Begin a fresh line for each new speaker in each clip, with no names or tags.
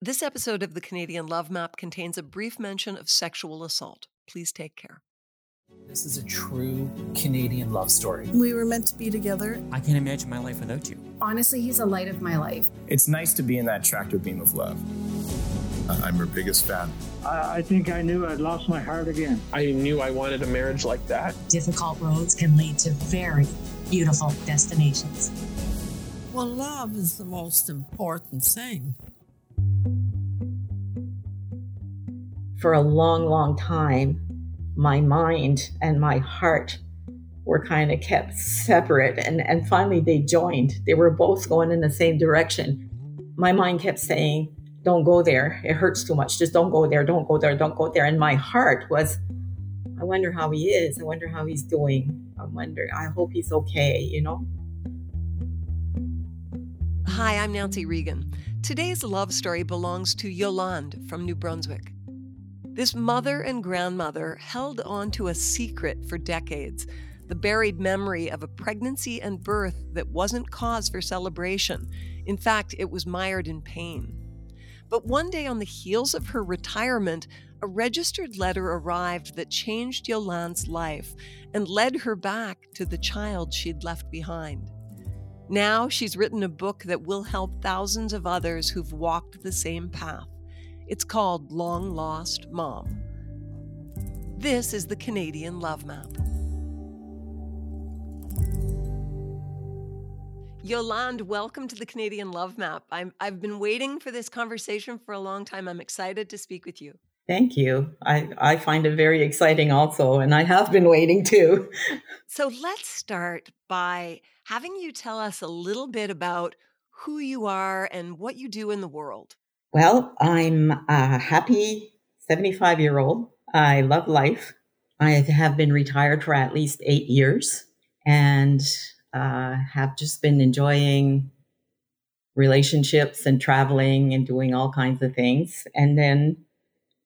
This episode of the Canadian Love Map contains a brief mention of sexual assault. Please take care.
This is a true Canadian love story.
We were meant to be together.
I can't imagine my life without you.
Honestly, he's a light of my life.
It's nice to be in that tractor beam of love.
I'm her biggest fan.
I, I think I knew I'd lost my heart again.
I knew I wanted a marriage like that.
Difficult roads can lead to very beautiful destinations.
Well, love is the most important thing.
For a long, long time, my mind and my heart were kind of kept separate. And, and finally, they joined. They were both going in the same direction. My mind kept saying, Don't go there. It hurts too much. Just don't go there. Don't go there. Don't go there. And my heart was, I wonder how he is. I wonder how he's doing. I wonder, I hope he's okay, you know?
Hi, I'm Nancy Regan. Today's love story belongs to Yolande from New Brunswick. This mother and grandmother held on to a secret for decades the buried memory of a pregnancy and birth that wasn't cause for celebration. In fact, it was mired in pain. But one day, on the heels of her retirement, a registered letter arrived that changed Yolande's life and led her back to the child she'd left behind. Now she's written a book that will help thousands of others who've walked the same path. It's called Long Lost Mom. This is the Canadian Love Map. Yolande, welcome to the Canadian Love Map. i have been waiting for this conversation for a long time. I'm excited to speak with you.
Thank you. I, I find it very exciting also, and I have been waiting too.
so let's start by having you tell us a little bit about who you are and what you do in the world.
Well, I'm a happy 75 year old. I love life. I have been retired for at least eight years and uh, have just been enjoying relationships and traveling and doing all kinds of things. And then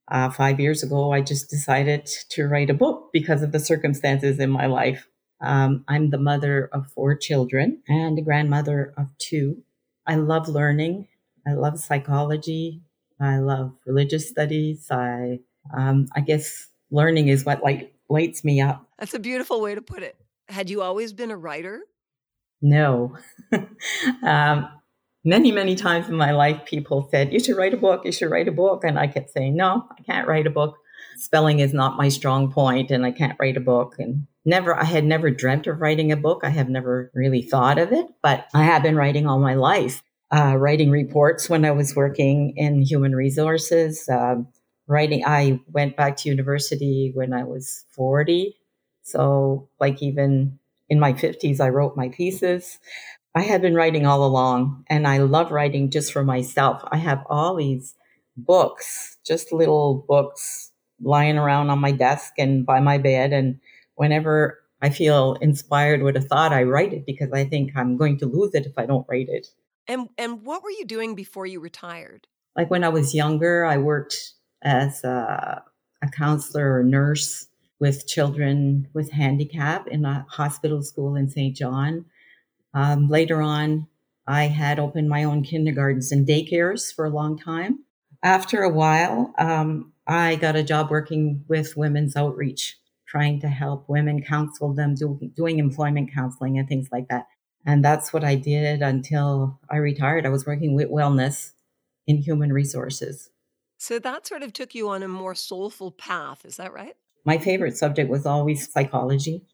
uh, five years ago, I just decided to write a book because of the circumstances in my life. Um, I'm the mother of four children and a grandmother of two. I love learning I love psychology. I love religious studies. I, um, I guess learning is what light, lights me up.
That's a beautiful way to put it. Had you always been a writer?
No. um, many, many times in my life, people said, You should write a book. You should write a book. And I kept saying, No, I can't write a book. Spelling is not my strong point, and I can't write a book. And never, I had never dreamt of writing a book. I have never really thought of it, but I have been writing all my life uh, writing reports when I was working in human resources. Um, writing, I went back to university when I was 40. So, like, even in my 50s, I wrote my thesis. I had been writing all along, and I love writing just for myself. I have all these books, just little books lying around on my desk and by my bed. And whenever I feel inspired with a thought, I write it because I think I'm going to lose it if I don't write it.
And and what were you doing before you retired?
Like when I was younger, I worked as a, a counselor or nurse with children with handicap in a hospital school in Saint John. Um, later on, I had opened my own kindergartens and daycares for a long time. After a while, um, I got a job working with women's outreach, trying to help women counsel them, do, doing employment counseling and things like that. And that's what I did until I retired. I was working with wellness in human resources.
So that sort of took you on a more soulful path. Is that right?
My favorite subject was always psychology.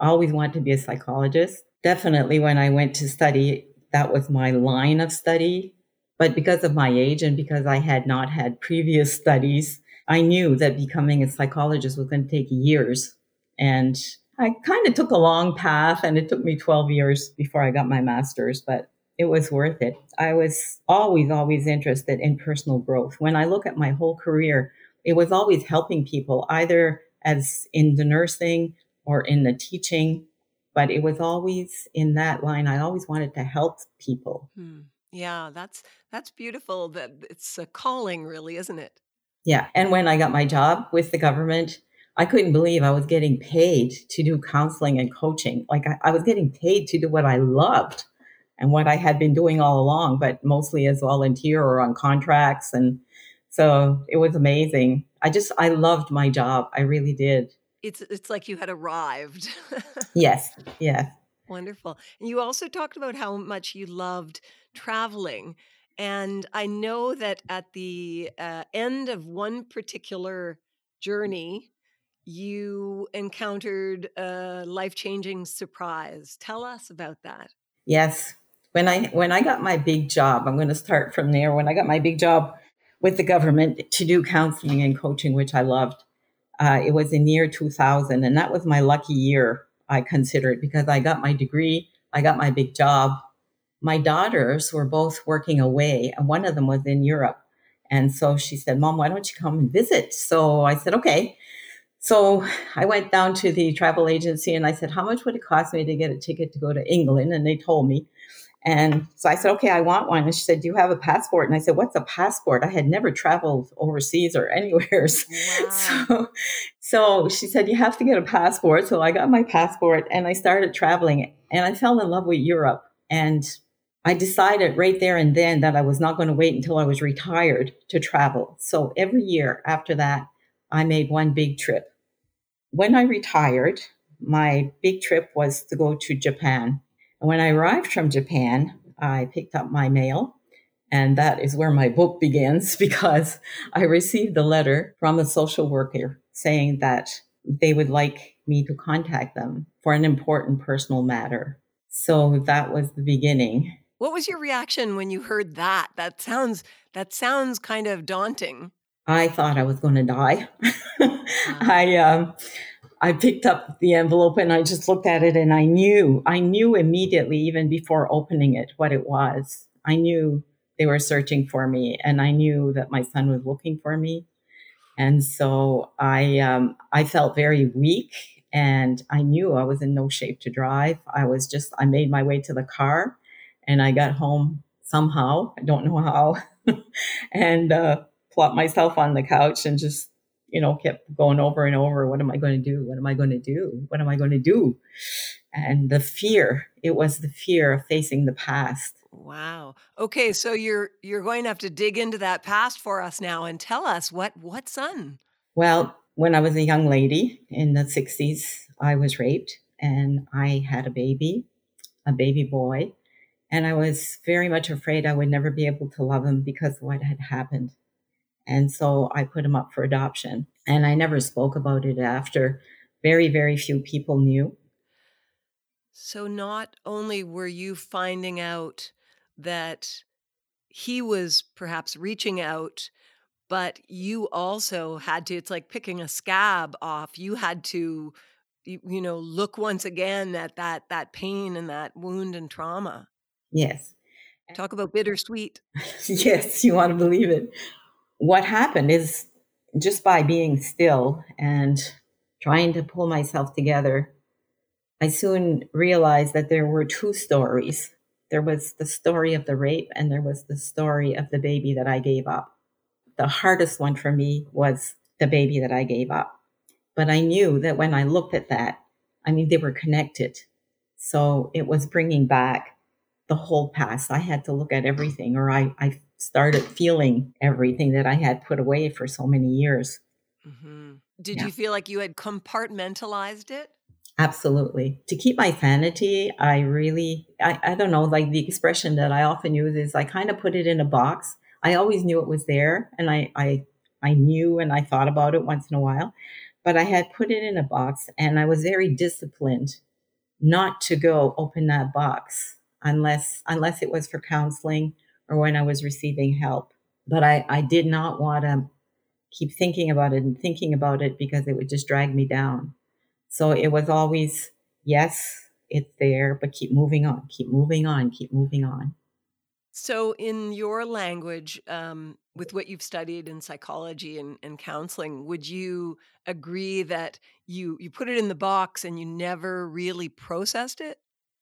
I always wanted to be a psychologist. Definitely when I went to study, that was my line of study. But because of my age and because I had not had previous studies, I knew that becoming a psychologist was going to take years. And I kind of took a long path and it took me 12 years before I got my master's, but it was worth it. I was always, always interested in personal growth. When I look at my whole career, it was always helping people, either as in the nursing or in the teaching, but it was always in that line. I always wanted to help people.
Hmm. Yeah, that's that's beautiful. That it's a calling, really, isn't it?
Yeah. And when I got my job with the government, I couldn't believe I was getting paid to do counseling and coaching. Like I, I was getting paid to do what I loved and what I had been doing all along, but mostly as volunteer or on contracts. And so it was amazing. I just, I loved my job. I really did.
It's, it's like you had arrived.
yes. Yes.
Wonderful. And you also talked about how much you loved traveling. And I know that at the uh, end of one particular journey, you encountered a life changing surprise. Tell us about that.
Yes when I when I got my big job, I'm going to start from there. When I got my big job with the government to do counseling and coaching, which I loved, uh, it was in year 2000, and that was my lucky year. I consider it because I got my degree, I got my big job. My daughters were both working away, and one of them was in Europe. And so she said, Mom, why don't you come and visit? So I said, okay. So I went down to the travel agency and I said, How much would it cost me to get a ticket to go to England? And they told me. And so I said, okay, I want one. And she said, do you have a passport? And I said, what's a passport? I had never traveled overseas or anywhere. Wow. So, so she said, you have to get a passport. So I got my passport and I started traveling and I fell in love with Europe. And I decided right there and then that I was not going to wait until I was retired to travel. So every year after that, I made one big trip. When I retired, my big trip was to go to Japan And when I arrived from Japan, I picked up my mail. And that is where my book begins because I received a letter from a social worker saying that they would like me to contact them for an important personal matter. So that was the beginning.
What was your reaction when you heard that? That sounds that sounds kind of daunting.
I thought I was going to die. I um, I picked up the envelope and I just looked at it and I knew, I knew immediately, even before opening it, what it was. I knew they were searching for me and I knew that my son was looking for me. And so I, um, I felt very weak and I knew I was in no shape to drive. I was just, I made my way to the car and I got home somehow. I don't know how. and, uh, plopped myself on the couch and just you know, kept going over and over, what am I going to do? What am I going to do? What am I going to do? And the fear, it was the fear of facing the past.
Wow. Okay, so you're you're going to have to dig into that past for us now and tell us what what son?
Well, when I was a young lady in the 60s, I was raped and I had a baby, a baby boy, and I was very much afraid I would never be able to love him because of what had happened. And so I put him up for adoption. And I never spoke about it after. Very, very few people knew.
So not only were you finding out that he was perhaps reaching out, but you also had to, it's like picking a scab off. You had to, you, know, look once again at that that pain and that wound and trauma.
Yes.
Talk about bittersweet.
yes, you want to believe it what happened is just by being still and trying to pull myself together, I soon realized that there were two stories. There was the story of the rape, and there was the story of the baby that I gave up. The hardest one for me was the baby that I gave up. But I knew that when I looked at that, I mean, they were connected. So it was bringing back the whole past. I had to look at everything, or I, I started feeling everything that I had put away for so many years.
Mm-hmm. Did yeah. you feel like you had compartmentalized it?
Absolutely. To keep my sanity, I really, I, I don't know, like the expression that I often use is I kind of put it in a box. I always knew it was there and I, I, I knew and I thought about it once in a while, but I had put it in a box and I was very disciplined not to go open that box unless, unless it was for counseling or when I was receiving help. But I, I did not want to keep thinking about it and thinking about it because it would just drag me down. So it was always, yes, it's there, but keep moving on, keep moving on, keep moving on.
So, in your language, um, with what you've studied in psychology and, and counseling, would you agree that you you put it in the box and you never really processed it?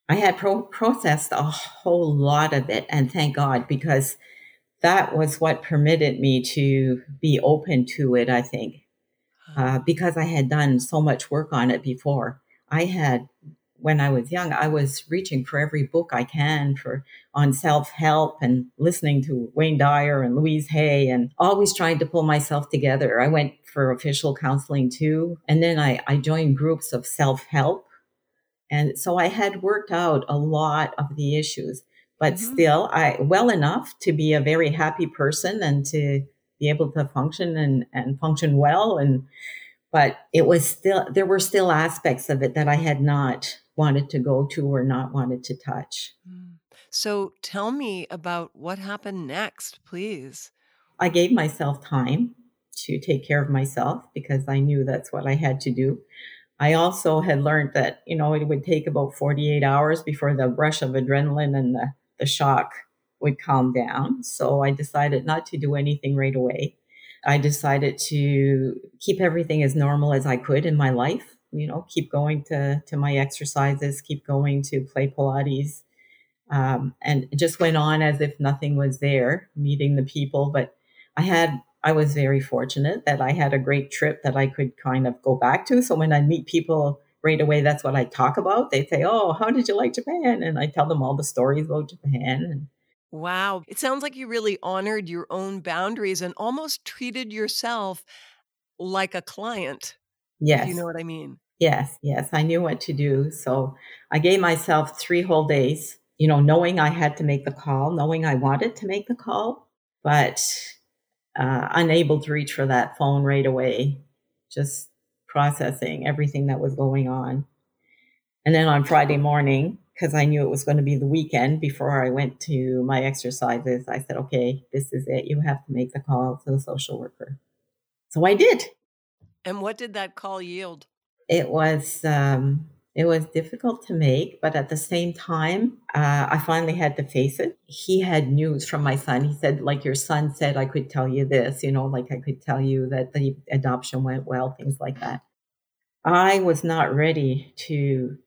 I had pro- processed a whole lot of it, and thank God because that was what permitted me to be open to it. I think uh, because I had done so much work on it before. I had when I was young, I was reaching for every book I can for on self help and listening to Wayne Dyer and Louise Hay and always trying to pull myself together. I went for official counseling too, and then I, I joined groups of self help, and so I had worked out a lot of the issues. But mm-hmm. still, I well enough to be a very happy person and to be able to function and, and function well and but it was still there were still aspects of it that I had not wanted to go to or not wanted to touch. Mm.
So tell me about what happened next, please.
I gave myself time to take care of myself because I knew that's what I had to do. I also had learned that, you know, it would take about 48 hours before the rush of adrenaline and the, the shock would calm down. So I decided not to do anything right away. I decided to keep everything as normal as I could in my life you know, keep going to to my exercises, keep going to play Pilates, um, and just went on as if nothing was there, meeting the people. But I had I was very fortunate that I had a great trip that I could kind of go back to. So when I meet people right away, that's what I talk about. They say, "Oh, how did you like Japan?" And I tell them all the stories about Japan. And
wow, it sounds like you really honored your own boundaries and almost treated yourself like a client.
Yes,
you know what I mean.
Yes, yes, I knew what to do. So I gave myself three whole days, you know, knowing I had to make the call, knowing I wanted to make the call, but uh, unable to reach for that phone right away, just processing everything that was going on. And then on Friday morning, because I knew it was going to be the weekend before I went to my exercises, I said, okay, this is it. You have to make the call to the social worker. So I did.
And what did that call yield?
it was um, it was difficult to make, but at the same time, uh, I finally had to face it. He had news from my son. He said, like your son said, I could tell you this, you know, like I could tell you that the adoption went well, things like that. I was not ready to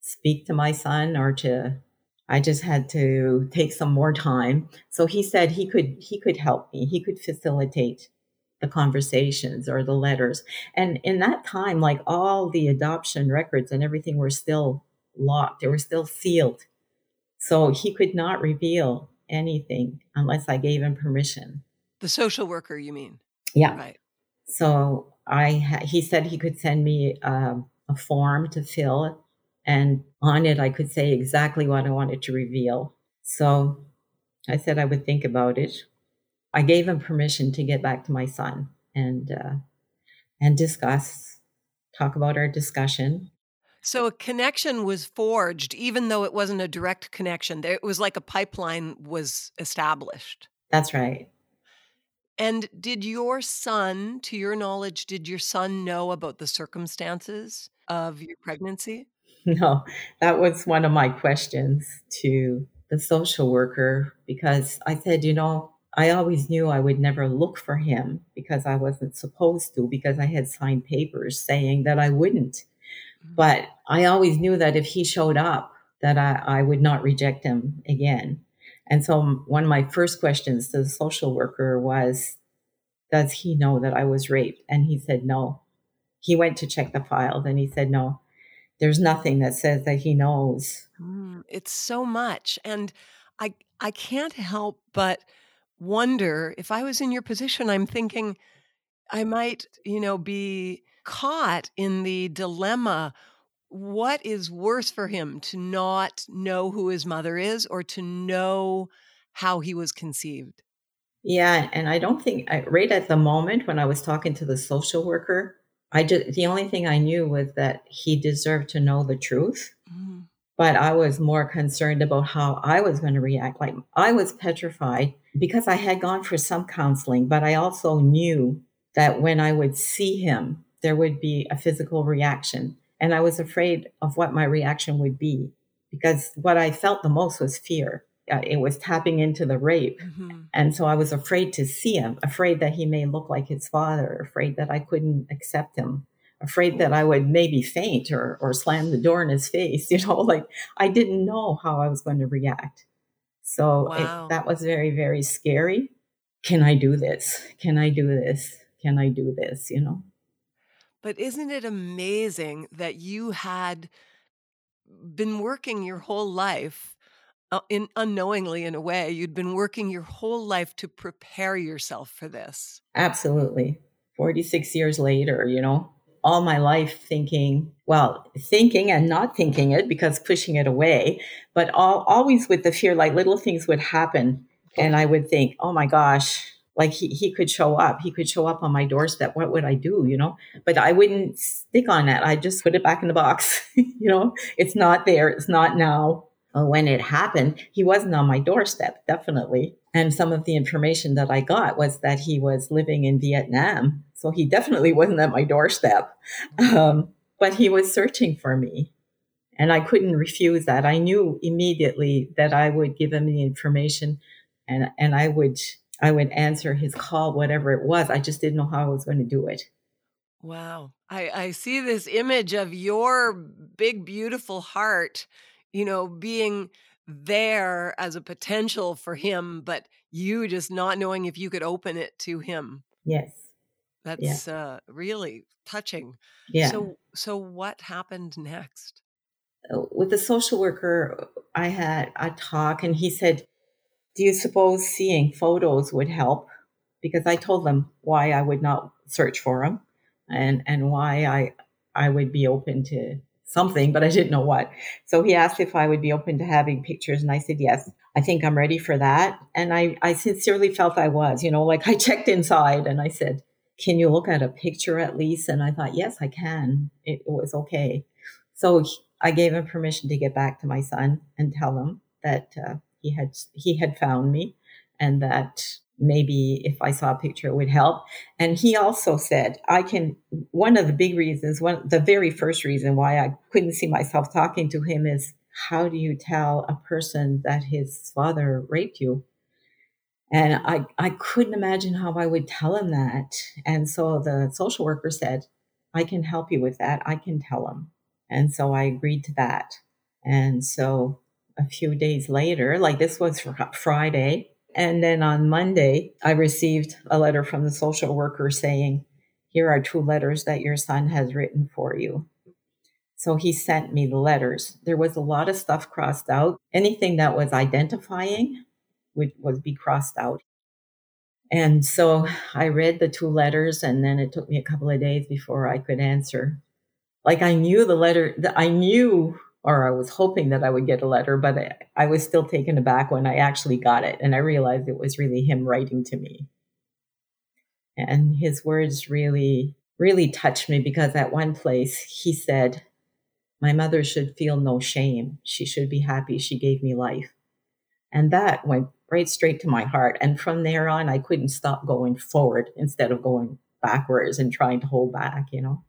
speak to my son or to I just had to take some more time. So he said he could he could help me. He could facilitate the conversations or the letters. And in that time, like all the adoption records and everything were still locked, they were still sealed. So he could not reveal anything unless I gave him permission.
The social worker, you mean?
Yeah.
Right.
So I, ha- he said he could send me um, a form to fill, and on it I could say exactly what I wanted to reveal. So I said I would think about it. I gave him permission to get back to my son and uh, and discuss, talk about our discussion.
So a connection was forged, even though it wasn't a direct connection. It was like a pipeline was established.
That's right.
And did your son, to your knowledge, did your son know about the circumstances of your pregnancy?
No, that was one of my questions to the social worker because I said, you know, I always knew I would never look for him because I wasn't supposed to, because I had signed papers saying that I wouldn't. Mm-hmm. But I always knew that if he showed up, that I, I would not reject him again. And so one of my first questions to the social worker was, Does he know that I was raped? And he said, No. He went to check the files and he said, No, there's nothing that says that he knows.
Mm, it's so much. And I I can't help but wonder if I was in your position, I'm thinking I might, you know, be caught in the dilemma. What is worse for him to not know who his mother is or to know how he was conceived?
Yeah, and I don't think right at the moment when I was talking to the social worker, I just the only thing I knew was that he deserved to know the truth. Mm. But I was more concerned about how I was going to react. Like I was petrified because I had gone for some counseling, but I also knew that when I would see him, there would be a physical reaction. And I was afraid of what my reaction would be because what I felt the most was fear. uh, it was tapping into the rape. Mm-hmm. And so I was afraid to see him, afraid that he may look like his father, afraid that I couldn't accept him, afraid that I would maybe faint or, or slam the door in his face. You know, like I didn't know how I was going to react. So wow. it, that was very, very scary. Can I do this? Can I do this? Can I do this? You know?
But isn't it amazing that you had been working your whole life uh, in unknowingly in a way you'd been working your whole life to prepare yourself for this
absolutely 46 years later you know all my life thinking well thinking and not thinking it because pushing it away but all, always with the fear like little things would happen. And i would think oh my gosh like he, he could show up. He could show up on my doorstep. What would i do you know? But i wouldn't stick on that. I just put it back in the box you know? It's not there. It's not now. When it happened he wasn't on my doorstep definitely. And some of the information that i got was that he was living in vietnam so he definitely wasn't at my doorstep um, but he was searching for me and i couldn't refuse that i knew immediately that i would give him the information and and i would I would answer his call, whatever it was. I just didn't know how I was going to do it.
Wow. I, I see this image of your big, beautiful heart, you know, being there as a potential for him, but you just not knowing if you could open it to him.
Yes.
That's yeah. uh, really touching.
Yeah.
So, so what happened next?
Uh, with the social worker, I had a talk, and he said, do you suppose seeing photos would help? Because I told them why I would not search for them and, and why I, I would be open to something, but I didn't know what. So he asked if I would be open to having pictures. And I said, yes, I think I'm ready for that. And I, I sincerely felt I was, you know, like I checked inside and I said, can you look at a picture at least? And I thought, yes, I can. It, it was okay. So I gave him permission to get back to my son and tell him that uh, he had he had found me and that maybe if I saw a picture it would help. And he also said, I can one of the big reasons, one the very first reason why I couldn't see myself talking to him is how do you tell a person that his father raped you? And I, I couldn't imagine how I would tell him that. And so the social worker said, I can help you with that. I can tell him. And so I agreed to that. And so a few days later, like this was Friday. And then on Monday, I received a letter from the social worker saying, Here are two letters that your son has written for you. So he sent me the letters. There was a lot of stuff crossed out. Anything that was identifying would was be crossed out. And so I read the two letters, and then it took me a couple of days before I could answer. Like I knew the letter, I knew or I was hoping that I would get a letter, but I, I, was still taken aback when I actually got it. And I realized it was really him writing to me. And his words really, really touched me because at one place he said, My mother should feel no shame. She should be happy she gave me life. And that went right straight to my heart. And from there on, I couldn't stop going forward instead of going backwards and trying to hold back, you know?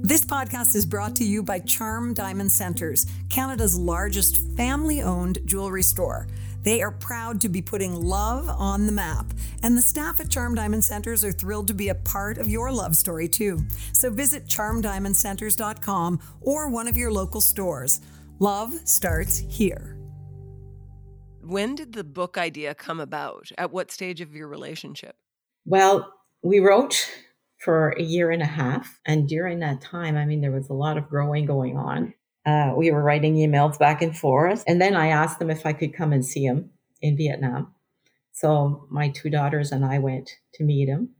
This podcast is brought to you by Charm Diamond Centres, Canada's largest family owned jewelry store. They are proud to be putting love on the map, and the staff at Charm Diamond Centres are thrilled to be a part of your love story too. So visit charmdiamondcentres.com or one of your local stores. Love starts here.
When did the book idea come about? At what stage of your relationship?
Well, we wrote for a year and a half. And during that time, I mean, there was a lot of growing going on. Uh, we were writing emails back and forth. And then I asked them if I could come and see him in Vietnam. So my two daughters and I went to meet him.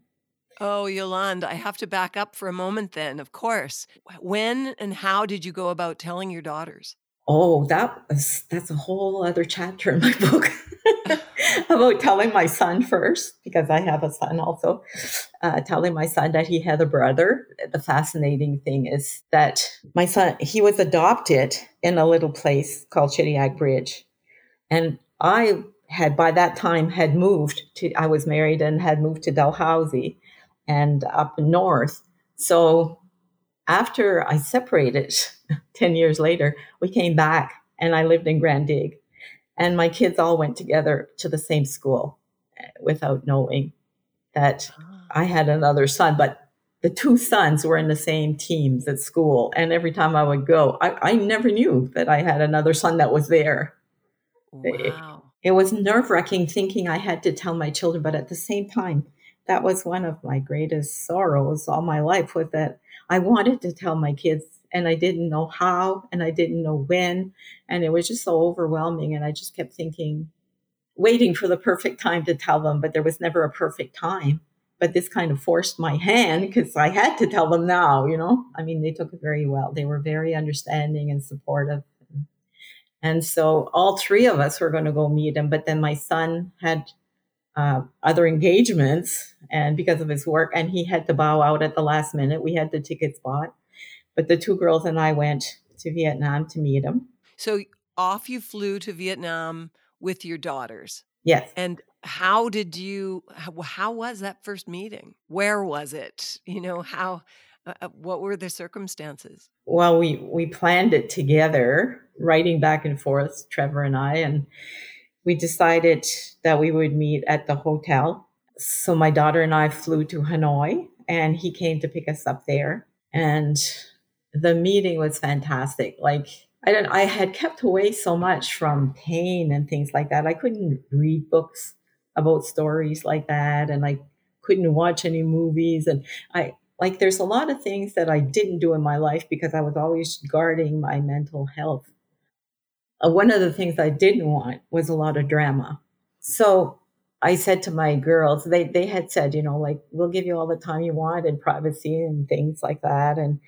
Oh, Yolande, I have to back up for a moment then, of course. When and how did you go about telling your daughters?
Oh, that was that's a whole other chapter in my book about telling my son first because I have a son also. Uh, telling my son that he had a brother. The fascinating thing is that my son he was adopted in a little place called Shediac Bridge, and I had by that time had moved to. I was married and had moved to Dalhousie and up north. So after I separated 10 years later, we came back and I lived in Grande-Digue. And my kids all went together to the same school eh, without knowing that I had another son. But the two sons were in the same teams at school. And every time I would go, I, I never knew that I had another son that was there.
Wow.
It, it was nerve wracking thinking I had to tell my children, but at the same time, that was one of my greatest sorrows all my life was that I wanted to tell my kids and I didn't know how and I didn't know when. And it was just so overwhelming. And I just kept thinking, waiting for the perfect time to tell them, but there was never a perfect time. But this kind of forced my hand because I had to tell them now, you know? I mean, they took it very well. They were very understanding and supportive. And so all three of us were going to go meet him. But then my son had uh, other engagements and because of his work, and he had to bow out at the last minute. We had the tickets bought. But the two girls and I went to Vietnam to meet him.
So off you flew to Vietnam with your daughters.
Yes.
And how did you how, how was that first meeting? Where was it? You know, how uh, uh, what were the circumstances?
Well, we we planned it together, writing back and forth, Trevor and I, and we decided that we would meet at the hotel. So my daughter and I flew to Hanoi, and he came to pick us up there. And the meeting was fantastic. Like I don't I had kept away so much from pain and things like that. I couldn't read books about stories like that and I couldn't watch any movies and I like there's a lot of things that I didn't do in my life because I was always guarding my mental health. Uh, one of the things I didn't want was a lot of drama. So I said to my girls, they they had said, you know, like we'll give you all the time you want and privacy and things like that. And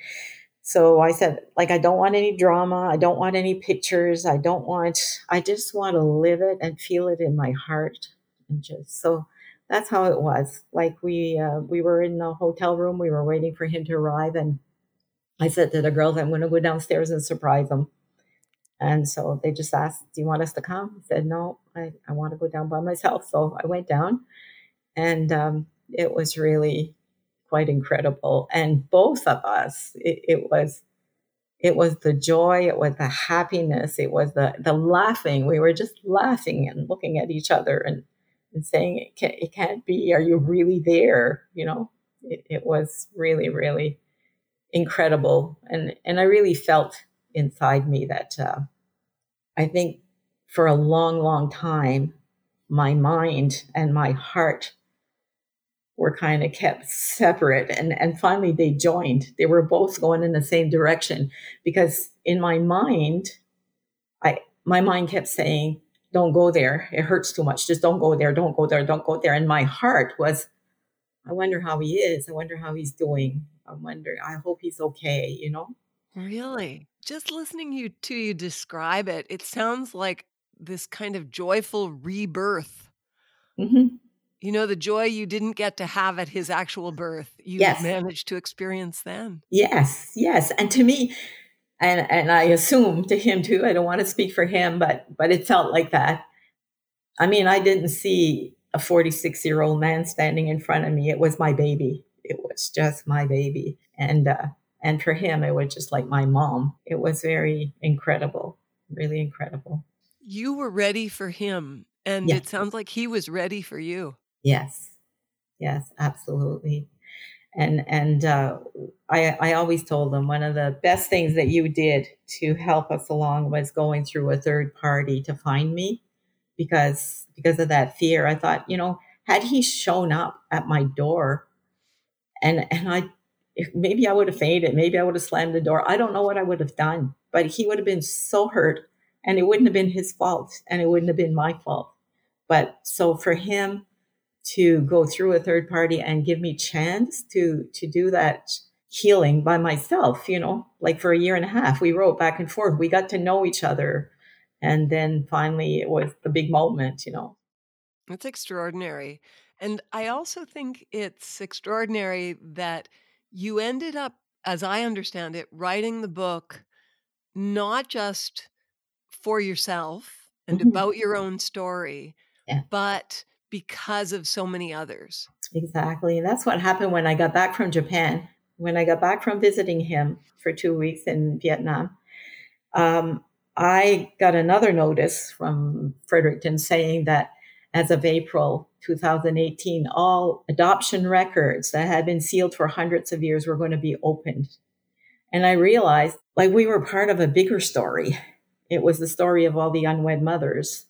so I said, like, I don't want any drama. I don't want any pictures. I don't want, I just want to live it and feel it in my heart. And just, so that's how it was. Like we, uh, we were in the hotel room. We were waiting for him to arrive. And I said to the girls, I'm going to go downstairs and surprise him. And so they just asked, do you want us to come? I said, no, I, I want to go down by myself. So I went down and, um, it was really quite incredible. And both of us, it, it, was it was the joy, it was the happiness, it was the the laughing. We were just laughing and looking at each other and, and saying it can't, it can't be. Are you really there? You know, it, it was really really incredible, and and I really felt inside me that uh, I think for a long long time my mind and my heart were kind of kept separate and and finally they joined. They were both going in the same direction because in my mind i my mind kept saying don't go there. It hurts too much. Just don't go there. Don't go there. Don't go there. And my heart was i wonder how he is. I wonder how he's doing. I wonder i hope he's okay you know
really? Just listening you to you describe it it sounds like this kind of joyful rebirth.
Mm-hmm.
You know the joy you didn't get to have at his actual birth you
yes.
managed to experience then.
Yes yes and to me and and i assume to him too i don't want to speak for him but but it felt like that. I mean i didn't see a 46 year old man standing in front of me it was my baby it was just my baby and uh and for him it was just like my mom it was very incredible really incredible
you were ready for him and yes. it sounds like he was ready for you
Yes, yes, absolutely. And and uh, I I always told them one of the best things that you did to help us along was going through a third party to find me, because because of that fear. I thought, you know, had he shown up at my door, and and I maybe I would have fainted, maybe I would have slammed the door. I don't know what I would have done, but he would have been so hurt, and it wouldn't have been his fault, and it wouldn't have been my fault. But so for him to go through a third party and give me chance to to do that healing by myself you know like for a year and a half we wrote back and forth we got to know each other and then finally it was the big moment you know
it's extraordinary and i also think it's extraordinary that you ended up as i understand it writing the book not just for yourself and mm-hmm. about your own story
yeah.
but because of so many others.
Exactly. And that's what happened when I got back from Japan. When I got back from visiting him for two weeks in Vietnam, um, I got another notice from Fredericton saying that as of April 2018, all adoption records that had been sealed for hundreds of years were going to be opened. And I realized like we were part of a bigger story. It was the story of all the unwed mothers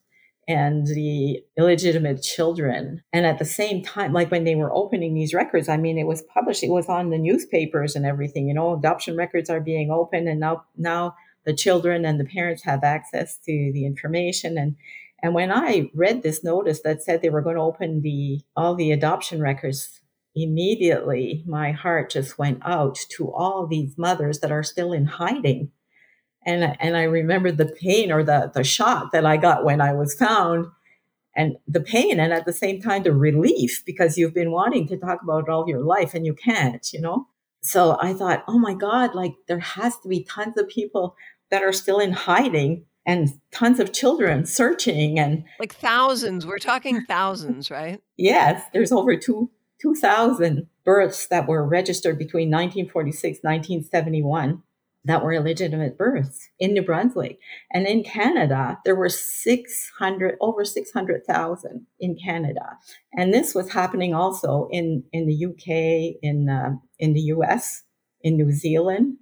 and the illegitimate children. And at the same time, like when they were opening these records, I mean, it was published, it was on the newspapers and everything, you know, adoption records are being opened and now, now the children and the parents have access to the information. And, and when I read this notice that said they were going to open the, all the adoption records, immediately my heart just went out to all these mothers that are still in hiding and and I remember the pain or the the shock that I got when I was found, and the pain, and at the same time the relief because you've been wanting to talk about it all your life and you can't, you know. So I thought, oh my God, like there has to be tons of people that are still in hiding and tons of children searching and
like thousands. We're talking thousands, right?
yes, there's over two two thousand births that were registered between 1946 1971 that were illegitimate births in New Brunswick. And in Canada, there were 600, over 600,000 in Canada. And this was happening also in, in the UK, in, uh, in the US, in New Zealand.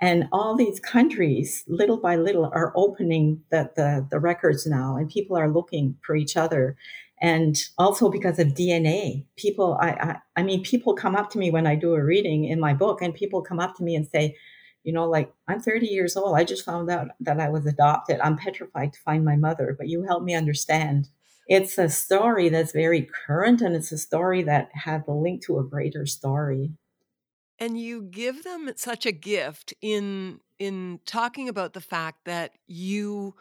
And all these countries, little by little, are opening the, the, the records now, and people are looking for each other and also because of DNA. People, I, I, I, mean, people come up to me when I do a reading in my book, and people come up to me and say, you know, like I'm 30 years old. I just found out that I was adopted. I'm petrified to find my mother, but you help me understand. It's a story that's very current and it's a story that had a link to a greater story.
And you give them such a gift in in talking about the fact that you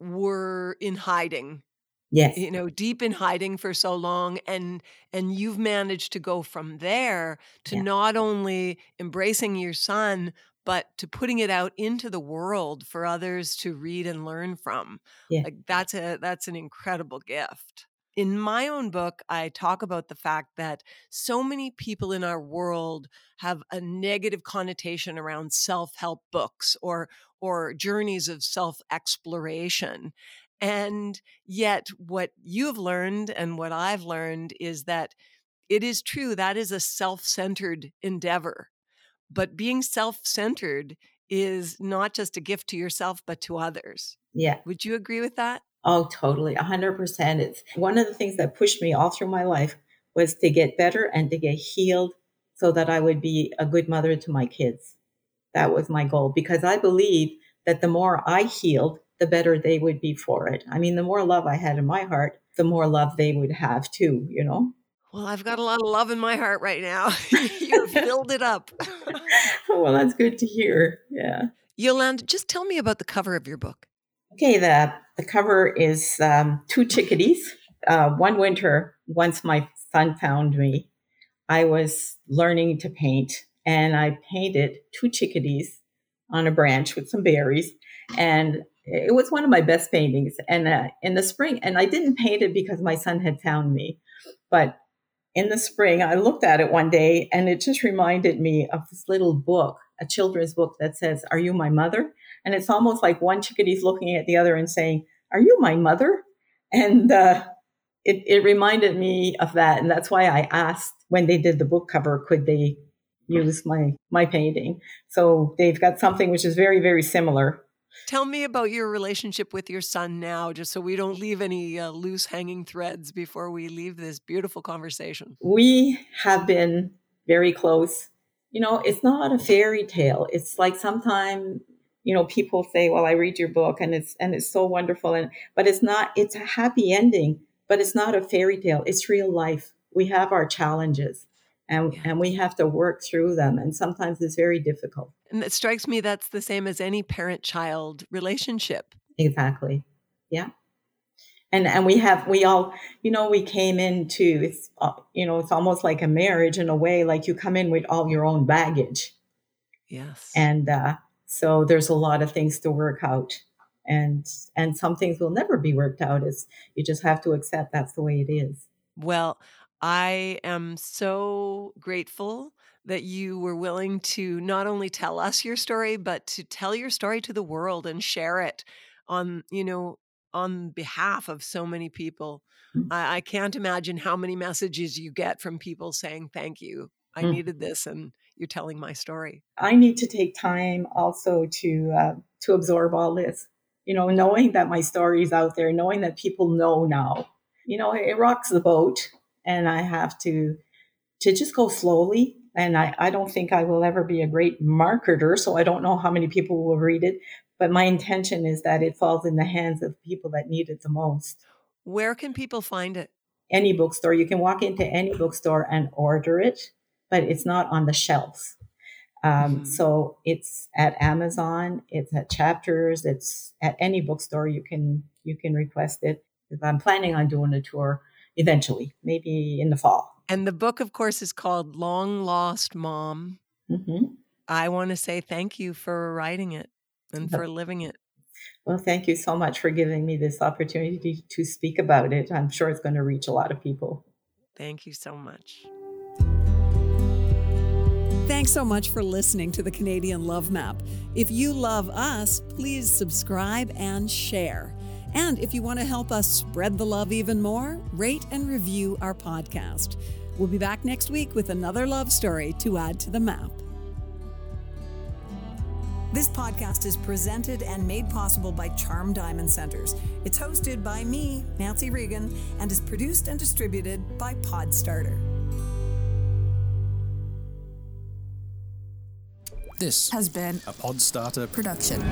were in hiding
yes
you know deep in hiding for so long and and you've managed to go from there to yeah. not only embracing your son but to putting it out into the world for others to read and learn from
yeah.
like that's a that's an incredible gift in my own book i talk about the fact that so many people in our world have a negative connotation around self-help books or or journeys of self exploration and yet, what you've learned and what I've learned is that it is true that is a self centered endeavor. But being self centered is not just a gift to yourself, but to others.
Yeah.
Would you agree with that?
Oh, totally. 100%. It's one of the things that pushed me all through my life was to get better and to get healed so that I would be a good mother to my kids. That was my goal because I believe that the more I healed, the better they would be for it. I mean, the more love I had in my heart, the more love they would have too, you know?
Well, I've got a lot of love in my heart right now. You've filled it up.
well, that's good to hear. Yeah.
Yolande, just tell me about the cover of your book.
Okay, the, the cover is um, two chickadees. Uh, one winter, once my son found me, I was learning to paint and I painted two chickadees on a branch with some berries. And it was one of my best paintings. And uh, in the spring, and I didn't paint it because my son had found me, but in the spring, I looked at it one day and it just reminded me of this little book, a children's book that says, Are you my mother? And it's almost like one chickadee's looking at the other and saying, Are you my mother? And uh, it, it reminded me of that. And that's why I asked when they did the book cover, could they use my, my painting? So they've got something which is very, very similar
Tell me about your relationship with your son now, just so we don't leave any uh, loose hanging threads before we leave this beautiful conversation.
We have been very close. You know, it's not a fairy tale. It's like sometimes, you know, people say, "Well, I read your book and it's and it's so wonderful," and but it's not. It's a happy ending, but it's not a fairy tale. It's real life. We have our challenges and yeah. and we have to work through them and sometimes it's very difficult
and it strikes me that's the same as any parent child relationship
exactly yeah and and we have we all you know we came into it's uh, you know it's almost like a marriage in a way like you come in with all your own baggage
yes
and uh, so there's a lot of things to work out and and some things will never be worked out is you just have to accept that's the way it is
well I am so grateful that you were willing to not only tell us your story, but to tell your story to the world and share it on, you know, on behalf of so many people. Mm. I, I, can't imagine how many messages you get from people saying, Thank you. I mm. needed this and you're telling my story.
I need to take time also to uh, to absorb all this. You know, knowing that my story is out there, knowing that people know now. You know, it rocks the boat and I have to to just go slowly. And I, I don't think I will ever be a great marketer, so I don't know how many people will read it. But my intention is that it falls in the hands of people that need it the most.
Where can people find it?
Any bookstore. You can walk into any bookstore and order it, but it's not on the shelves. Um, mm-hmm. So it's at Amazon, it's at Chapters, it's at any bookstore you can you can request it. I'm planning on doing a tour eventually, maybe in the fall.
And the book, of course, is called Long Lost Mom. Mm-hmm. I want to say thank you for writing it and for living it.
Well, thank you so much for giving me this opportunity to speak about it. I'm sure it's going to reach a lot of people.
Thank you so much.
Thanks so much for listening to the Canadian Love Map. If you love us, please subscribe and share. And if you want to help us spread the love even more, rate and review our podcast. We'll be back next week with another love story to add to the map. This podcast is presented and made possible by Charm Diamond Centres. It's hosted by me, Nancy Regan, and is produced and distributed by Podstarter.
This
has been
a Podstarter
production.